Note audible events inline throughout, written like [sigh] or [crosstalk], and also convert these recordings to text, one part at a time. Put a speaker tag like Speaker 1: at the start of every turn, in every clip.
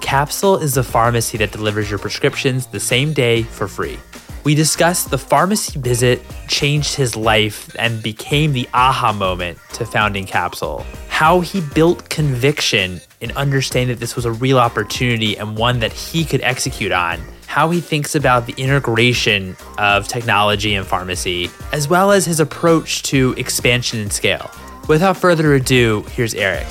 Speaker 1: Capsule is a pharmacy that delivers your prescriptions the same day for free. We discussed the pharmacy visit changed his life and became the aha moment to founding Capsule. How he built conviction in understanding that this was a real opportunity and one that he could execute on. How he thinks about the integration of technology and pharmacy, as well as his approach to expansion and scale. Without further ado, here's Eric.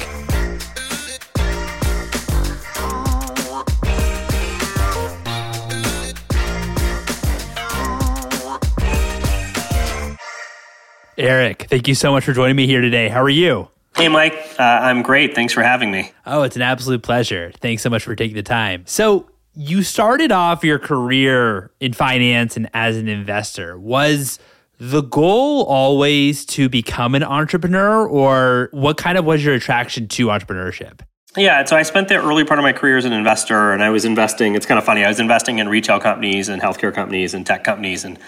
Speaker 1: Eric, thank you so much for joining me here today. How are you?
Speaker 2: Hey, Mike. Uh, I'm great. Thanks for having me.
Speaker 1: Oh, it's an absolute pleasure. Thanks so much for taking the time. So, you started off your career in finance and as an investor. Was the goal always to become an entrepreneur, or what kind of was your attraction to entrepreneurship?
Speaker 2: Yeah, so I spent the early part of my career as an investor, and I was investing. It's kind of funny. I was investing in retail companies and healthcare companies and tech companies, and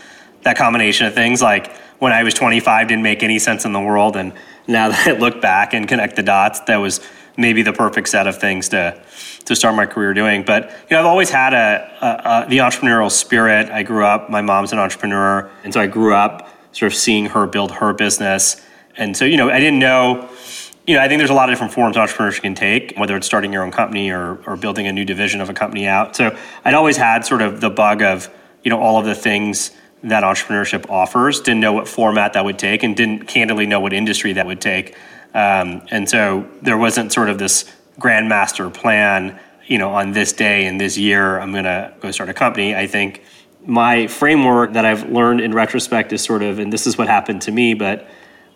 Speaker 2: that combination of things. Like when I was 25, didn't make any sense in the world, and now [laughs] that I look back and connect the dots, that was maybe the perfect set of things to to start my career doing. But you know, I've always had a, a, a, the entrepreneurial spirit. I grew up. My mom's an entrepreneur, and so I grew up sort of seeing her build her business. And so you know, I didn't know. You know, I think there's a lot of different forms entrepreneurship can take, whether it's starting your own company or, or building a new division of a company out. So I'd always had sort of the bug of, you know, all of the things that entrepreneurship offers, didn't know what format that would take, and didn't candidly know what industry that would take. Um, and so there wasn't sort of this grandmaster plan, you know, on this day and this year, I'm going to go start a company. I think my framework that I've learned in retrospect is sort of, and this is what happened to me, but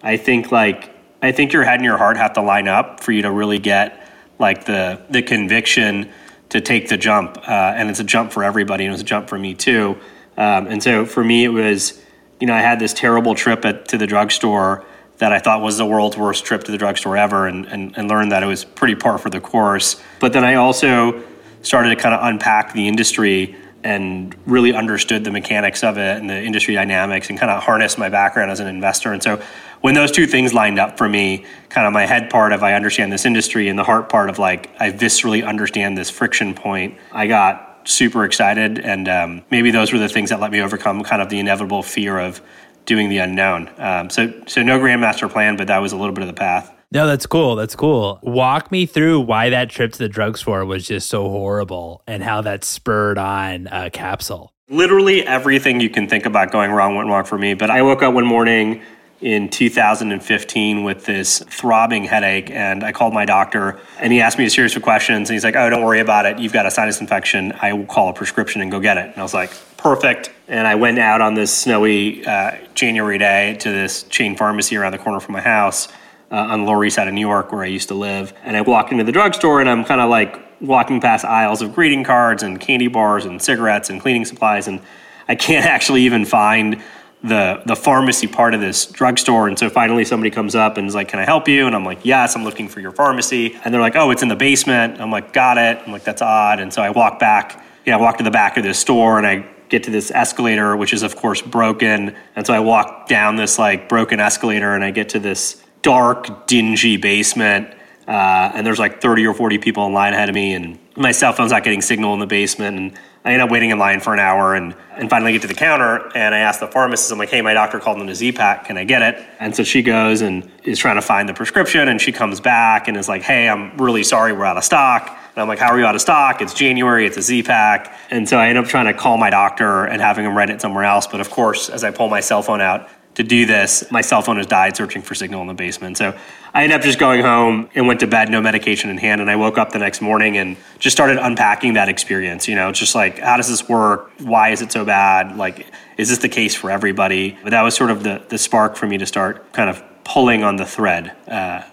Speaker 2: I think like, I think your head and your heart have to line up for you to really get like the, the conviction to take the jump. Uh, and it's a jump for everybody, and it was a jump for me too. Um, and so for me, it was, you know, I had this terrible trip at, to the drugstore that I thought was the world's worst trip to the drugstore ever and, and, and learned that it was pretty par for the course. But then I also started to kind of unpack the industry and really understood the mechanics of it and the industry dynamics and kind of harnessed my background as an investor. And so when those two things lined up for me, kind of my head part of I understand this industry and the heart part of like I viscerally understand this friction point, I got super excited. And um, maybe those were the things that let me overcome kind of the inevitable fear of doing the unknown. Um, so, so no grandmaster plan, but that was a little bit of the path.
Speaker 1: No, that's cool. That's cool. Walk me through why that trip to the drugstore was just so horrible and how that spurred on a capsule.
Speaker 2: Literally everything you can think about going wrong went wrong for me. But I woke up one morning in 2015 with this throbbing headache and I called my doctor and he asked me a series of questions and he's like, "Oh, don't worry about it. You've got a sinus infection. I will call a prescription and go get it." And I was like, "Perfect." And I went out on this snowy uh, January day to this chain pharmacy around the corner from my house uh, on the Lower East Side of New York where I used to live. And I walk into the drugstore and I'm kind of like walking past aisles of greeting cards and candy bars and cigarettes and cleaning supplies and I can't [laughs] actually even find the the pharmacy part of this drugstore. And so finally somebody comes up and is like, Can I help you? And I'm like, Yes, I'm looking for your pharmacy. And they're like, Oh, it's in the basement. I'm like, Got it. I'm like, That's odd. And so I walk back, yeah, I walk to the back of this store and I get to this escalator, which is of course broken. And so I walk down this like broken escalator and I get to this dark, dingy basement. Uh, and there's like 30 or 40 people in line ahead of me, and my cell phone's not getting signal in the basement. And I end up waiting in line for an hour and, and finally get to the counter. And I ask the pharmacist, I'm like, hey, my doctor called in a Z pack. Can I get it? And so she goes and is trying to find the prescription. And she comes back and is like, hey, I'm really sorry, we're out of stock. And I'm like, how are you out of stock? It's January, it's a Z pack. And so I end up trying to call my doctor and having him write it somewhere else. But of course, as I pull my cell phone out, to do this, my cell phone has died searching for signal in the basement. So I ended up just going home and went to bed, no medication in hand. And I woke up the next morning and just started unpacking that experience. You know, just like, how does this work? Why is it so bad? Like, is this the case for everybody? But that was sort of the, the spark for me to start kind of pulling on the thread. Uh,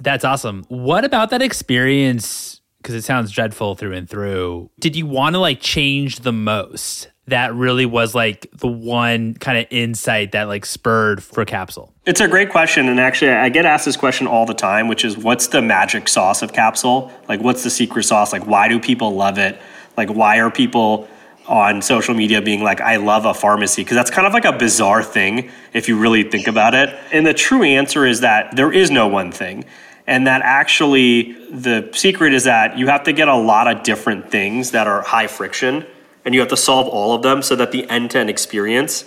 Speaker 1: That's awesome. What about that experience? Because it sounds dreadful through and through. Did you want to like change the most that really was like the one kind of insight that like spurred for Capsule?
Speaker 2: It's a great question. And actually, I get asked this question all the time, which is what's the magic sauce of Capsule? Like, what's the secret sauce? Like, why do people love it? Like, why are people on social media being like, I love a pharmacy? Because that's kind of like a bizarre thing if you really think about it. And the true answer is that there is no one thing. And that actually, the secret is that you have to get a lot of different things that are high friction and you have to solve all of them so that the end to end experience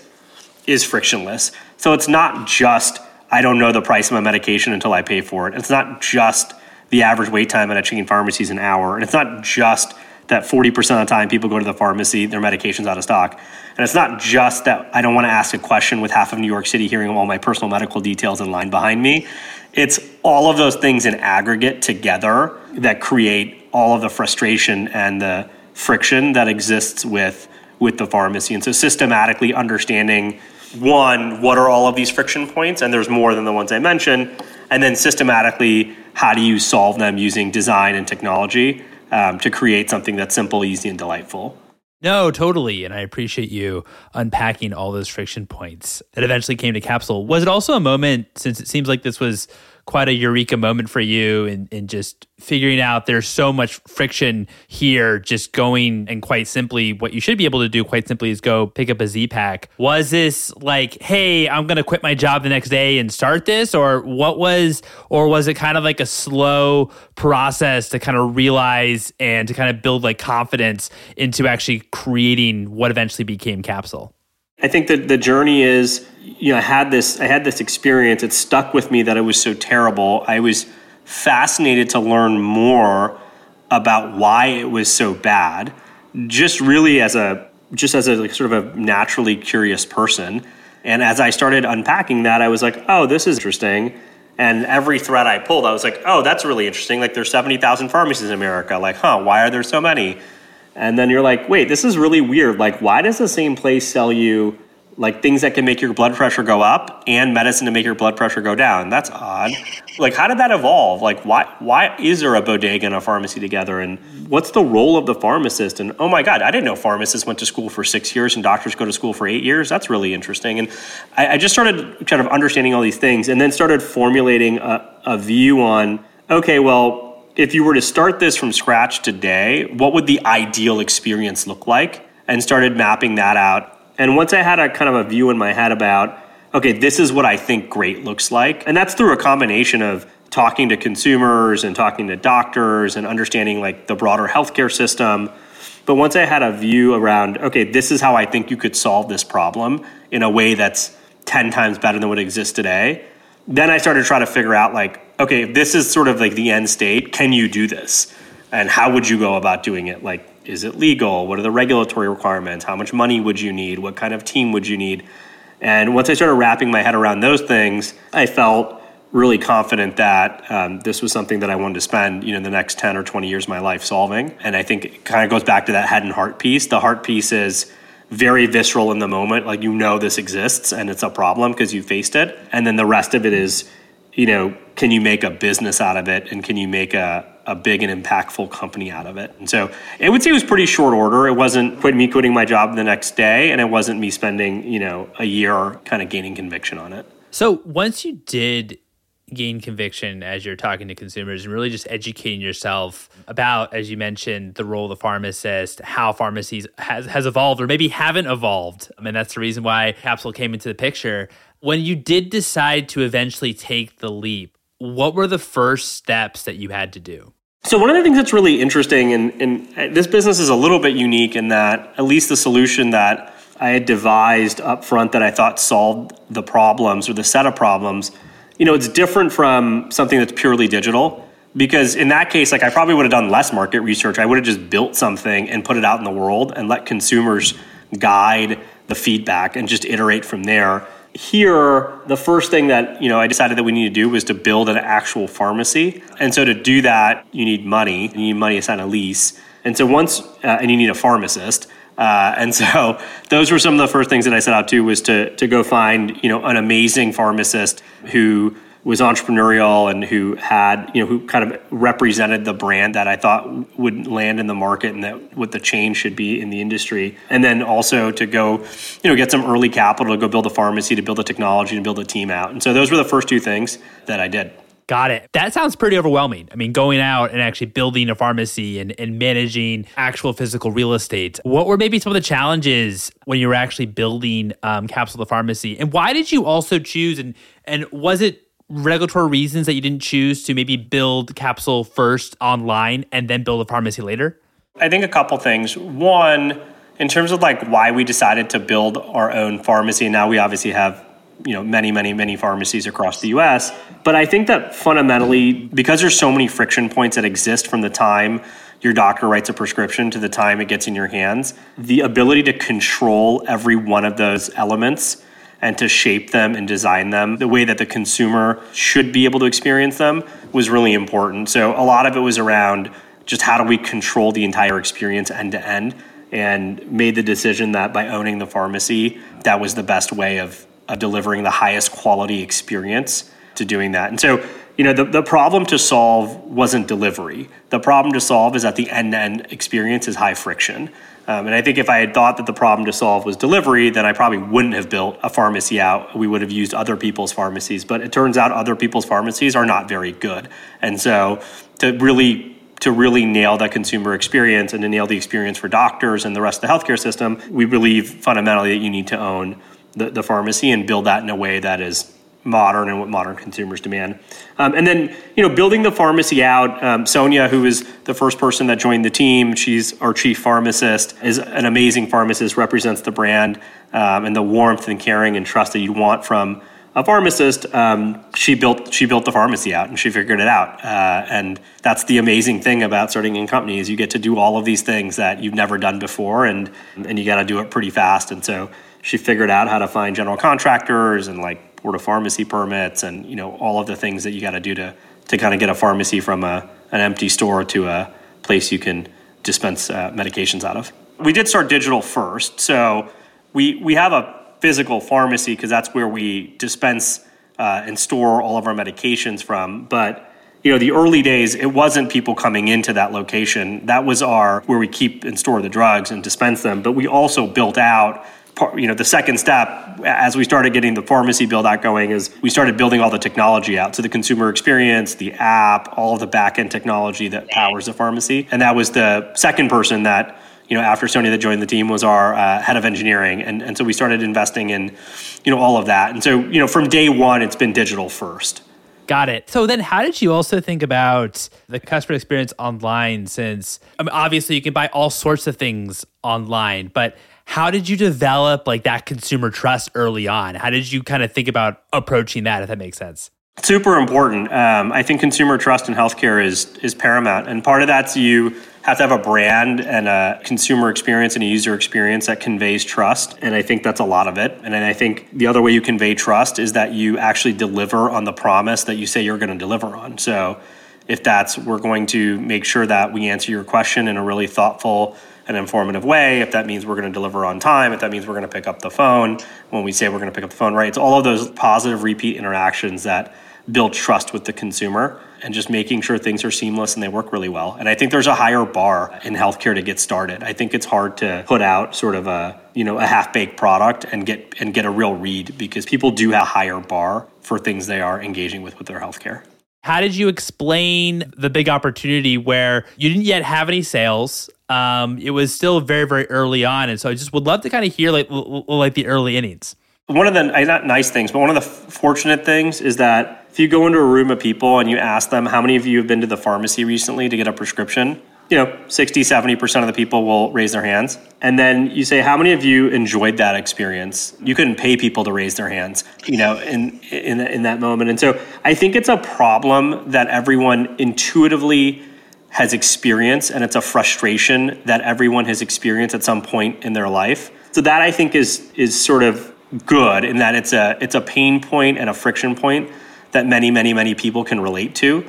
Speaker 2: is frictionless. So it's not just, I don't know the price of my medication until I pay for it. It's not just the average wait time at a chain pharmacy is an hour. And it's not just that 40% of the time people go to the pharmacy, their medication's out of stock. And it's not just that I don't want to ask a question with half of New York City hearing all my personal medical details in line behind me. It's all of those things in aggregate together that create all of the frustration and the friction that exists with with the pharmacy. And so systematically understanding one, what are all of these friction points? And there's more than the ones I mentioned. And then systematically, how do you solve them using design and technology um, to create something that's simple, easy, and delightful?
Speaker 1: No, totally. And I appreciate you unpacking all those friction points that eventually came to Capsule. Was it also a moment, since it seems like this was quite a eureka moment for you in, in just figuring out there's so much friction here, just going and quite simply, what you should be able to do quite simply is go pick up a Z pack. Was this like, hey, I'm to quit my job the next day and start this? Or what was, or was it kind of like a slow process to kind of realize and to kind of build like confidence into actually creating what eventually became Capsule?
Speaker 2: I think that the journey is, you know, I had this, I had this experience. It stuck with me that it was so terrible. I was fascinated to learn more about why it was so bad. Just really as a, just as a like, sort of a naturally curious person. And as I started unpacking that, I was like, oh, this is interesting. And every thread I pulled, I was like, oh, that's really interesting. Like, there's 70,000 pharmacies in America. Like, huh, why are there so many? And then you're like, wait, this is really weird. Like, why does the same place sell you like things that can make your blood pressure go up and medicine to make your blood pressure go down? That's odd. Like, how did that evolve? Like, why why is there a bodega and a pharmacy together? And what's the role of the pharmacist? And oh my God, I didn't know pharmacists went to school for six years and doctors go to school for eight years. That's really interesting. And I, I just started kind of understanding all these things, and then started formulating a, a view on okay, well if you were to start this from scratch today, what would the ideal experience look like? And started mapping that out. And once I had a kind of a view in my head about, okay, this is what I think great looks like. And that's through a combination of talking to consumers and talking to doctors and understanding like the broader healthcare system. But once I had a view around, okay, this is how I think you could solve this problem in a way that's 10 times better than what exists today, then I started trying to figure out like, okay, this is sort of like the end state. Can you do this? And how would you go about doing it? Like, is it legal? What are the regulatory requirements? How much money would you need? What kind of team would you need? And once I started wrapping my head around those things, I felt really confident that um, this was something that I wanted to spend, you know, the next 10 or 20 years of my life solving. And I think it kind of goes back to that head and heart piece. The heart piece is very visceral in the moment, like you know this exists and it's a problem because you faced it. And then the rest of it is, you know, can you make a business out of it and can you make a, a big and impactful company out of it? And so it would say it was pretty short order. It wasn't quit me quitting my job the next day and it wasn't me spending, you know, a year kind of gaining conviction on it.
Speaker 1: So once you did gain conviction as you're talking to consumers and really just educating yourself about, as you mentioned, the role of the pharmacist, how pharmacies has, has evolved or maybe haven't evolved. I mean, that's the reason why Capsule came into the picture. When you did decide to eventually take the leap, what were the first steps that you had to do?
Speaker 2: So one of the things that's really interesting, and, and uh, this business is a little bit unique in that at least the solution that I had devised up front that I thought solved the problems or the set of problems – you know, it's different from something that's purely digital because in that case, like I probably would have done less market research. I would have just built something and put it out in the world and let consumers guide the feedback and just iterate from there. Here, the first thing that you know I decided that we need to do was to build an actual pharmacy, and so to do that, you need money. You need money to sign a lease, and so once uh, and you need a pharmacist. Uh, and [laughs] so those were some of the first things that I set out to was to to go find you know an amazing pharmacist who was entrepreneurial and who had, you know, who kind of represented the brand that I thought would land in the market and that what the change should be in the industry. And then also to go, you know, get some early capital to go build a pharmacy, to build a technology, and build a team out. And so those were the first two things that I did.
Speaker 1: Got it. That sounds pretty overwhelming. I mean, going out and actually building a pharmacy and, and managing actual physical real estate. What were maybe some of the challenges when you were actually building um, Capsule the Pharmacy? And why did you also choose and and was it regulatory reasons that you didn't choose to maybe build Capsule first online and then build a pharmacy later?
Speaker 2: I think a couple things. One, in terms of like why we decided to build our own pharmacy, now we obviously have you know many many many pharmacies across the US but I think that fundamentally because there's so many friction points that exist from the time your doctor writes a prescription to the time it gets in your hands the ability to control every one of those elements and to shape them and design them the way that the consumer should be able to experience them was really important. So a lot of it was around just how do we control the entire experience end to end and made the decision that by owning the pharmacy, that was the best way of, of delivering the highest quality experience to doing that. And so, you know, the, the problem to solve wasn't delivery. The problem to solve is that the end to end experience is high friction. Um, and I think if I had thought that the problem to solve was delivery, then I probably wouldn't have built a pharmacy out. We would have used other people's pharmacies. But it turns out other people's pharmacies are not very good. And so to really to really nail that consumer experience and to nail the experience for doctors and the rest of the healthcare system, we believe fundamentally that you need to own the, the pharmacy and build that in a way that is modern and what modern consumers demand. Um, and then, you know, building the pharmacy out, um, Sonia, who is the first person that joined the team, she's our chief pharmacist, is an amazing pharmacist, represents the brand um, and the warmth and caring and trust that you want from a pharmacist. Um, she built she built the pharmacy out and she figured it out. Uh, and that's the amazing thing about starting in company is you get to do all of these things that you've never done before, and and you got to do it pretty fast. And so she figured out how to find general contractors and like board of pharmacy permits and you know all of the things that you got to do to to kind of get a pharmacy from a, an empty store to a place you can dispense uh, medications out of. We did start digital first, so we we have a physical pharmacy because that's where we dispense uh, and store all of our medications from, but you know the early days it wasn't people coming into that location that was our where we keep and store the drugs and dispense them but we also built out you know the second step as we started getting the pharmacy build out going is we started building all the technology out. So the consumer experience the app all the back end technology that powers the pharmacy. And that was the second person that you know after Sonia that joined the team was our uh, head of engineering. And, and so we started investing in you know all of that. And so you know from day one it's been digital first.
Speaker 1: Got it. So then, how did you also think about the customer experience online? Since I mean, obviously you can buy all sorts of things online, but how did you develop like that consumer trust early on? How did you kind of think about approaching that, if that makes sense?
Speaker 2: Super important. Um, I think consumer trust in healthcare is is paramount, and part of that's you have to have a brand and a consumer experience and a user experience that conveys trust. And I think that's a lot of it. And then I think the other way you convey trust is that you actually deliver on the promise that you say you're going to deliver on. So if that's we're going to make sure that we answer your question in a really thoughtful an informative way, if that means we're going to deliver on time, if that means we're going to pick up the phone when we say we're going to pick up the phone, right? It's all of those positive repeat interactions that build trust with the consumer and just making sure things are seamless and they work really well. And I think there's a higher bar in healthcare to get started. I think it's hard to put out sort of a, you know, a half-baked product and get and get a real read because people do have a higher bar for things they are engaging with with their healthcare.
Speaker 1: How did you explain the big opportunity where you didn't yet have any sales? Um, it was still very, very early on, and so I just would love to kind of hear like like the early innings.
Speaker 2: One of the not nice things, but one of the fortunate things is that if you go into a room of people and you ask them how many of you have been to the pharmacy recently to get a prescription, you know, 60, 70% of the people will raise their hands. And then you say, how many of you enjoyed that experience? You couldn't pay people to raise their hands, you know, in, in, in that moment. And so I think it's a problem that everyone intuitively has experienced, and it's a frustration that everyone has experienced at some point in their life. So that I think is, is sort of good in that it's a, it's a pain point and a friction point that many, many, many people can relate to.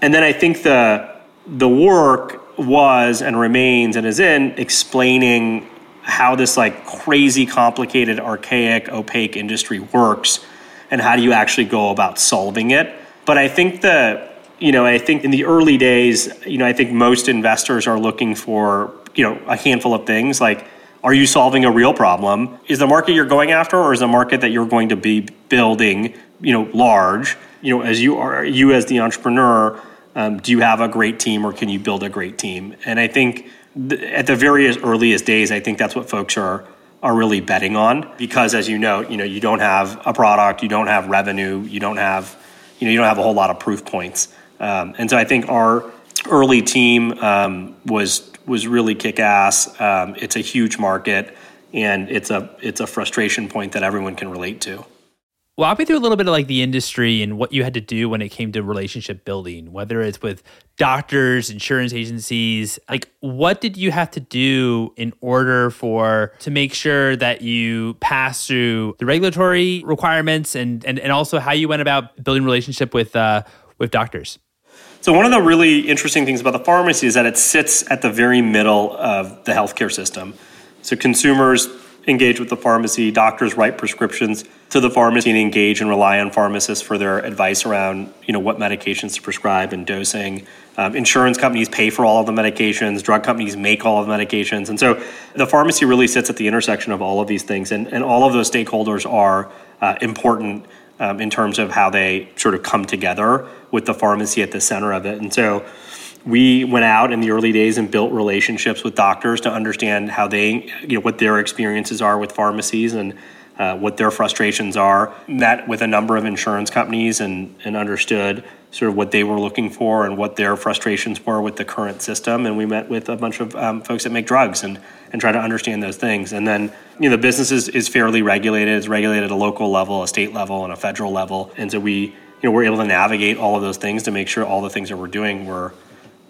Speaker 2: And then I think the, the work was and remains and is in explaining how this like crazy complicated archaic opaque industry works and how do you actually go about solving it. But I think the you know, I think in the early days, you know, I think most investors are looking for, you know, a handful of things like are you solving a real problem? Is the market you're going after or is the market that you're going to be building, you know, large? You know, as you are you as the entrepreneur, um, do you have a great team or can you build a great team? And I think th- at the very earliest days, I think that's what folks are are really betting on because as you know, you know, you don't have a product, you don't have revenue, you don't have, you know, you don't have a whole lot of proof points. Um, and so I think our early team um, was was really kick ass. Um, it's a huge market, and it's a it's a frustration point that everyone can relate to.
Speaker 1: Walk me through a little bit of like the industry and what you had to do when it came to relationship building, whether it's with doctors, insurance agencies. Like, what did you have to do in order for to make sure that you pass through the regulatory requirements and and, and also how you went about building relationship with uh, with doctors?
Speaker 2: So one of the really interesting things about the pharmacy is that it sits at the very middle of the healthcare system. So consumers engage with the pharmacy, doctors write prescriptions to the pharmacy and engage and rely on pharmacists for their advice around, you know, what medications to prescribe and dosing. Um, insurance companies pay for all of the medications, drug companies make all of the medications. And so the pharmacy really sits at the intersection of all of these things, and, and all of those stakeholders are uh, important um, in terms of how they sort of come together with the pharmacy at the center of it. And so we went out in the early days and built relationships with doctors to understand how they, you know, what their experiences are with pharmacies and uh, what their frustrations are. Met with a number of insurance companies and, and understood sort of what they were looking for and what their frustrations were with the current system. And we met with a bunch of um, folks that make drugs and, and try to understand those things. And then, you know, the business is, is fairly regulated. It's regulated at a local level, a state level, and a federal level. And so we, you know, we're able to navigate all of those things to make sure all the things that we're doing were,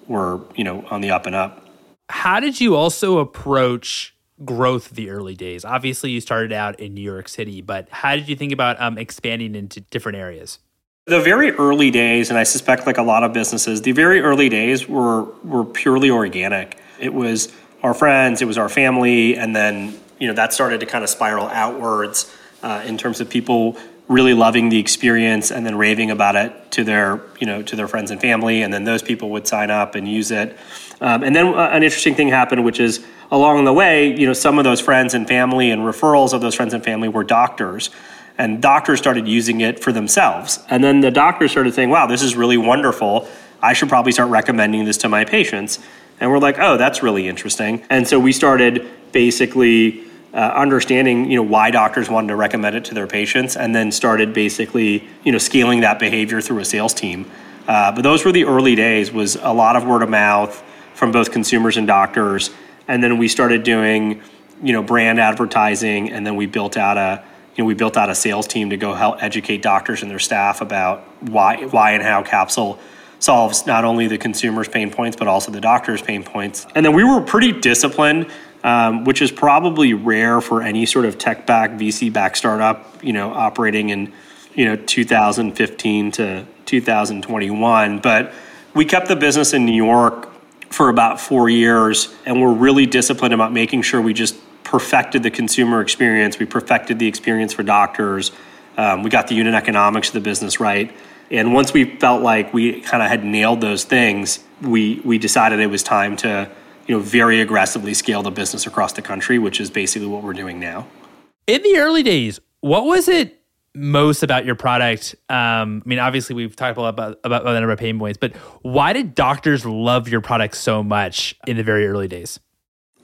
Speaker 2: were, you know, on the up and up.
Speaker 1: How did you also approach growth the early days? Obviously, you started out in New York City, but how did you think about um, expanding into different areas?
Speaker 2: The very early days, and I suspect like a lot of businesses, the very early days were were purely organic. It was our friends, it was our family, and then you know that started to kind of spiral outwards uh, in terms of people really loving the experience and then raving about it to their you know to their friends and family, and then those people would sign up and use it. Um, and then uh, an interesting thing happened, which is along the way, you know, some of those friends and family and referrals of those friends and family were doctors and doctors started using it for themselves. And then the doctors started saying, wow, this is really wonderful. I should probably start recommending this to my patients. And we're like, oh, that's really interesting. And so we started basically uh, understanding, you know, why doctors wanted to recommend it to their patients, and then started basically, you know, scaling that behavior through a sales team. Uh, but those were the early days. Was a lot of word of mouth from both consumers and doctors, and then we started doing, you know, brand advertising, and then we built out a you know, we built out a sales team to go help educate doctors and their staff about why, why and how Capsule solves not only the consumer's pain points but also the doctor's pain points. And then we were pretty disciplined, um, which is probably rare for any sort of tech back VC back startup, you know, operating in you know 2015 to 2021. But we kept the business in New York for about four years, and we're really disciplined about making sure we just perfected the consumer experience. We perfected the experience for doctors. Um, we got the unit economics of the business right. And once we felt like we kind of had nailed those things, we we decided it was time to you know very aggressively scale the business across the country, which is basically what we're doing now.
Speaker 1: In the early days, what was it most about your product? Um, I mean, obviously we've talked about, about about the number of pain points, but why did doctors love your product so much in the very early days?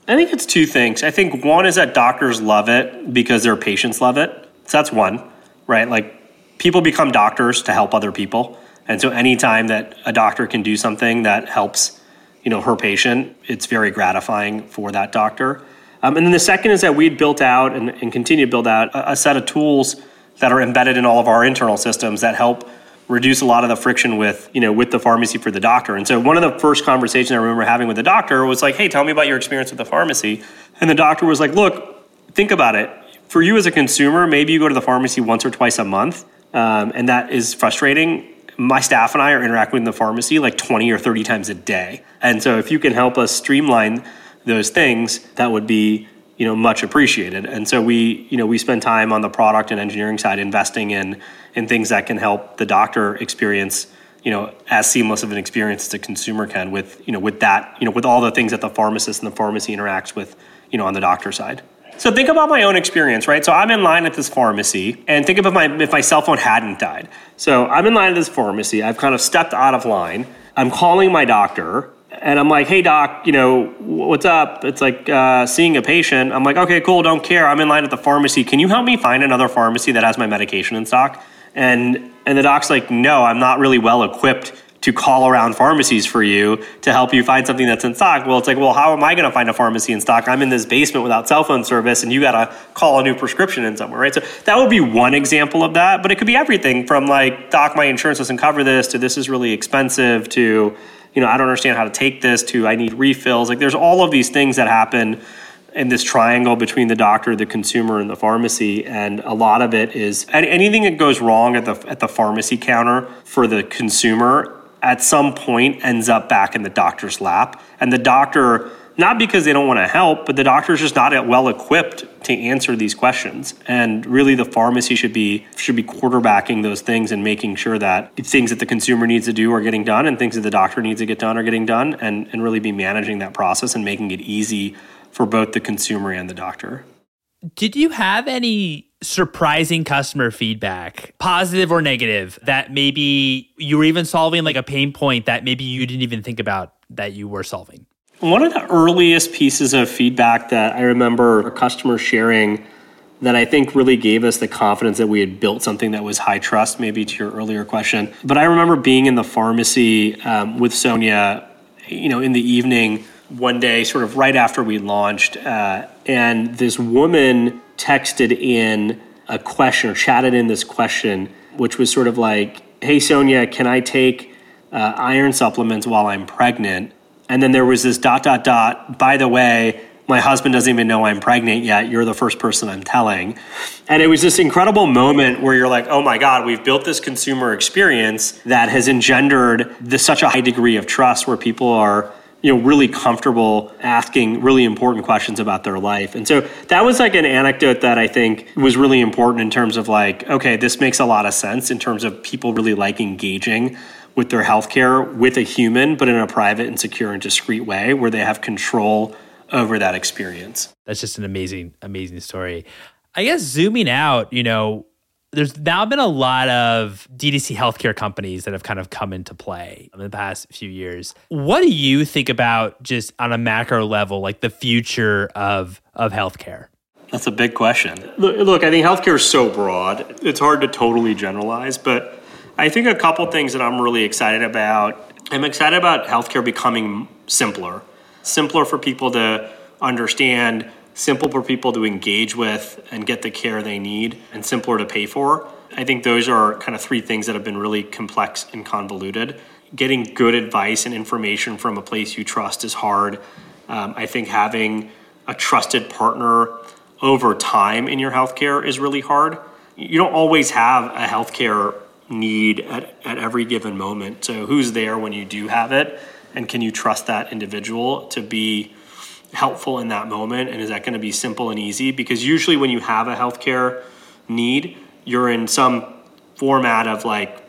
Speaker 2: I think it's two things. I think one is that doctors love it because their patients love it. So that's one, right? Like people become doctors to help other people. And so anytime that a doctor can do something that helps, you know, her patient, it's very gratifying for that doctor. Um, and then the second is that we'd built out and, and continue to build out a, a set of tools that are embedded in all of our internal systems that help reduce a lot of the friction with you know with the pharmacy for the doctor. And so one of the first conversations I remember having with the doctor was like, "Hey, tell me about your experience with the pharmacy." And the doctor was like, "Look, think about it. For you as a consumer, maybe you go to the pharmacy once or twice a month, um, and that is frustrating." My staff and I are interacting with the pharmacy like 20 or 30 times a day. And so if you can help us streamline those things, that would be you know much appreciated and so we you know we spend time on the product and engineering side investing in in things that can help the doctor experience you know as seamless of an experience as a consumer can with you know with that you know with all the things that the pharmacist and the pharmacy interacts with you know on the doctor side so think about my own experience, right? So I'm in line at this pharmacy, and think about my if my cell phone hadn't died. So I'm in line at this pharmacy. I've kind of stepped out of line. I'm calling my doctor, and I'm like, "Hey doc, you know what's up?" It's like uh, seeing a patient. I'm like, "Okay, cool, don't care. I'm in line at the pharmacy. Can you help me find another pharmacy that has my medication in stock?" And and the doc's like, "No, I'm not really well equipped." to call around pharmacies for you to help you find something that's in stock. Well, it's like, well, how am I going to find a pharmacy in stock? I'm in this basement without cell phone service, and you got to call a new prescription in somewhere, right? So that would be one example of that, but it could be everything from like, doc, my insurance doesn't cover this, to this is really expensive, to, you know, I don't understand how to take this, to I need refills. Like, there's all of these things that happen in this triangle between the doctor, the consumer, and the pharmacy. And a lot of it is anything that goes wrong at the at the pharmacy counter for the consumer at some point ends up back in the doctor's lap. And the doctor, not because they don't want to help, but the doctor is just not well equipped to answer these questions. And really the pharmacy should be should be quarterbacking those things and making sure that things that the consumer needs to do are getting done and things that the doctor needs to get done are getting done and, and really be managing that process and making it easy for both the consumer and the doctor.
Speaker 1: Did you have any surprising customer feedback, positive or negative, that maybe you were even solving like a pain point that maybe you didn't even think about that you were solving?
Speaker 2: One of the earliest pieces of feedback that I remember a customer sharing that I think really gave us the confidence that we had built something that was high trust, maybe to your earlier question. But I remember being in the pharmacy um, with Sonia, you know, in the evening one day, sort of right after we launched, uh, and this woman texted in a question or chatted in this question, which was sort of like, "Hey Sonia, can I take uh, iron supplements while I'm pregnant?" And then there was this dot dot dot. By the way, my husband doesn't even know I'm pregnant yet. You're the first person I'm telling. And it was this incredible moment where you're like, oh my God, we've built this consumer experience that has engendered this, such a high degree of trust where people are you know really comfortable asking really important questions about their life and so that was like an anecdote that i think was really important in terms of like okay this makes a lot of sense in terms of people really like engaging with their healthcare with a human but in a private and secure and discreet way where they have control over that experience
Speaker 1: that's just an amazing amazing story i guess zooming out you know there's now been a lot of DTC healthcare companies that have kind of come into play in the past few years. What do you think about just on a macro level, like the future of of healthcare?
Speaker 2: That's a big question. Look, I think healthcare is so broad; it's hard to totally generalize. But I think a couple things that I'm really excited about. I'm excited about healthcare becoming simpler, simpler for people to understand simple for people to engage with and get the care they need, and simpler to pay for. I think those are kind of three things that have been really complex and convoluted. Getting good advice and information from a place you trust is hard. Um, I think having a trusted partner over time in your healthcare is really hard. You don't always have a healthcare need at, at every given moment. So, who's there when you do have it? And can you trust that individual to be helpful in that moment? And is that going to be simple and easy? Because usually when you have a healthcare need you're in some format of like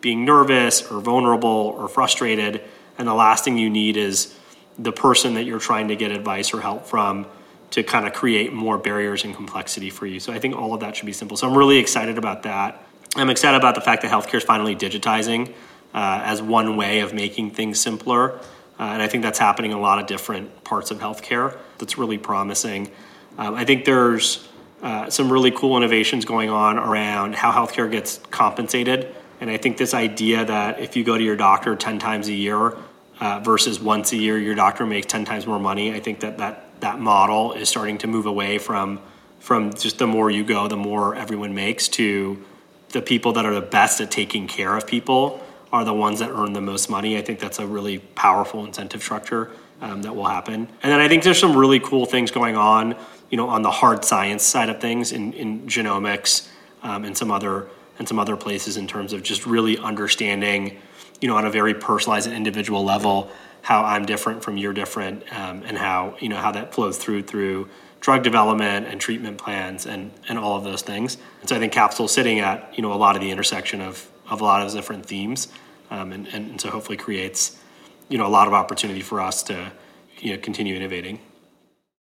Speaker 2: being nervous or vulnerable or frustrated and the last thing you need is the person that you're trying to get advice or help from to kind of create more barriers and complexity for you. So i think all of that should be simple. So i'm really excited about that i'm excited about the fact that healthcare is finally digitizing uh, as one way of making things simpler uh, and I think that's happening in a lot of different parts of healthcare that's really promising. Um, I think there's uh, some really cool innovations going on around how healthcare gets compensated. And I think this idea that if you go to your doctor 10 times a year uh, versus once a year, your doctor makes 10 times more money, I think that, that that model is starting to move away from, from just the more you go, the more everyone makes to the people that are the best at taking care of people are the ones that earn the most money. I think that's a really powerful incentive structure um, that will happen. And then I think there's some really cool things going on, you know, on the hard science side of things in, in genomics um, and some other and some other places in terms of just really understanding, you know, on a very personalized and individual level, how I'm different from you're different, um, and how you know how that flows through through drug development and treatment plans and, and all of those things. And so I think Capsule sitting at you know a lot of the intersection of, of a lot of different themes, um, and, and so hopefully creates you know a lot of opportunity for us to you know continue innovating.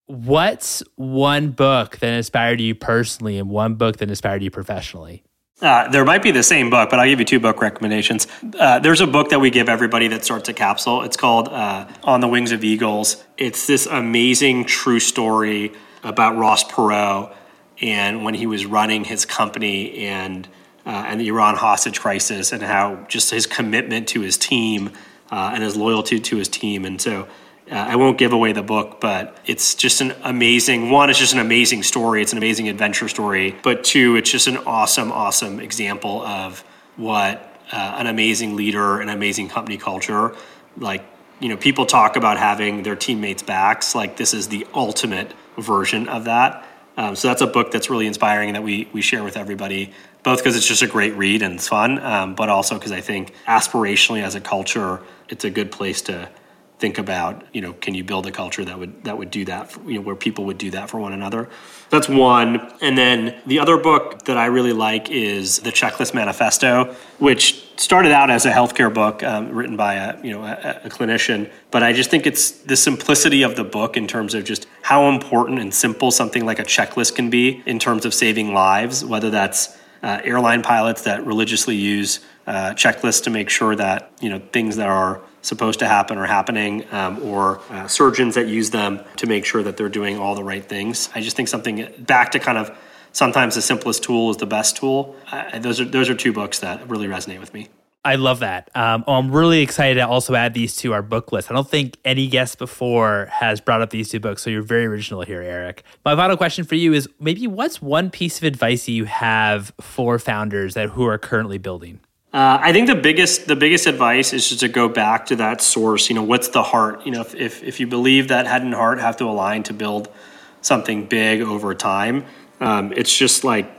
Speaker 1: What's one book that inspired you personally, and one book that inspired you professionally?
Speaker 2: Uh, there might be the same book, but I'll give you two book recommendations. Uh, there's a book that we give everybody that starts a capsule. It's called uh, On the Wings of Eagles. It's this amazing true story about Ross Perot and when he was running his company and uh, and the Iran hostage crisis and how just his commitment to his team uh, and his loyalty to his team. And so uh, I won't give away the book, but it's just an amazing one. It's just an amazing story. It's an amazing adventure story. But two, it's just an awesome, awesome example of what uh, an amazing leader, an amazing company culture. Like you know, people talk about having their teammates' backs. Like this is the ultimate version of that. Um, so that's a book that's really inspiring that we we share with everybody. Both because it's just a great read and it's fun, um, but also because I think aspirationally as a culture, it's a good place to think about you know can you build a culture that would that would do that for, you know where people would do that for one another that's one. And then the other book that i really like is the checklist manifesto which started out as a healthcare book um, written by a you know a, a, clinician. But i just think it's the simplicity of the book in terms of just how important and simple something like a checklist can be in terms of saving lives whether that's uh, airline pilots that religiously use uh, checklists to make sure that you know things that are supposed to happen are happening, um, or uh, surgeons that use them to make sure that they're doing all the right things. I just think something back to kind of sometimes the simplest tool is the best tool. Those are those are two books that really resonate with me.
Speaker 1: I love that. Um, oh, I'm really excited to also add these to our book list. I don't think any guest before has brought up these two books, so you're very original here, Eric. My final question for you is maybe what's one piece of advice you have for founders that who are currently building?
Speaker 2: Uh, I think the biggest the biggest advice is just to go back to that source. You know, what's the heart? You know, if if, if you believe that head and heart have to align to build something big over time, um, it's just like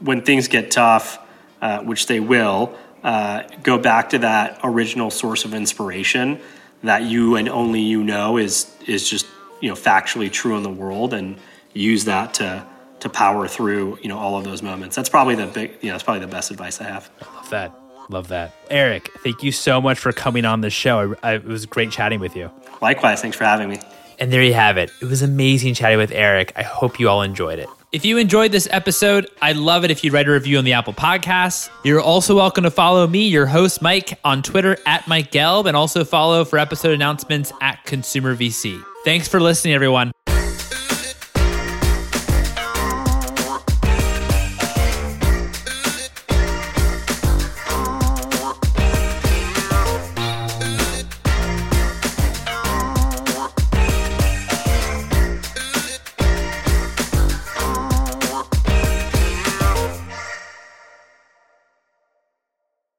Speaker 2: when things get tough, uh, which they will. Uh, go back to that original source of inspiration that you and only you know is is just you know factually true in the world, and use that to to power through you know all of those moments. That's probably the big you know that's probably the best advice I have.
Speaker 1: I love that. Love that. Eric, thank you so much for coming on the show. I, I, it was great chatting with you.
Speaker 2: Likewise. Thanks for having me.
Speaker 1: And there you have it. It was amazing chatting with Eric. I hope you all enjoyed it. If you enjoyed this episode, I'd love it if you'd write a review on the Apple Podcasts. You're also welcome to follow me, your host, Mike, on Twitter at Mike Gelb, and also follow for episode announcements at Consumer VC. Thanks for listening, everyone.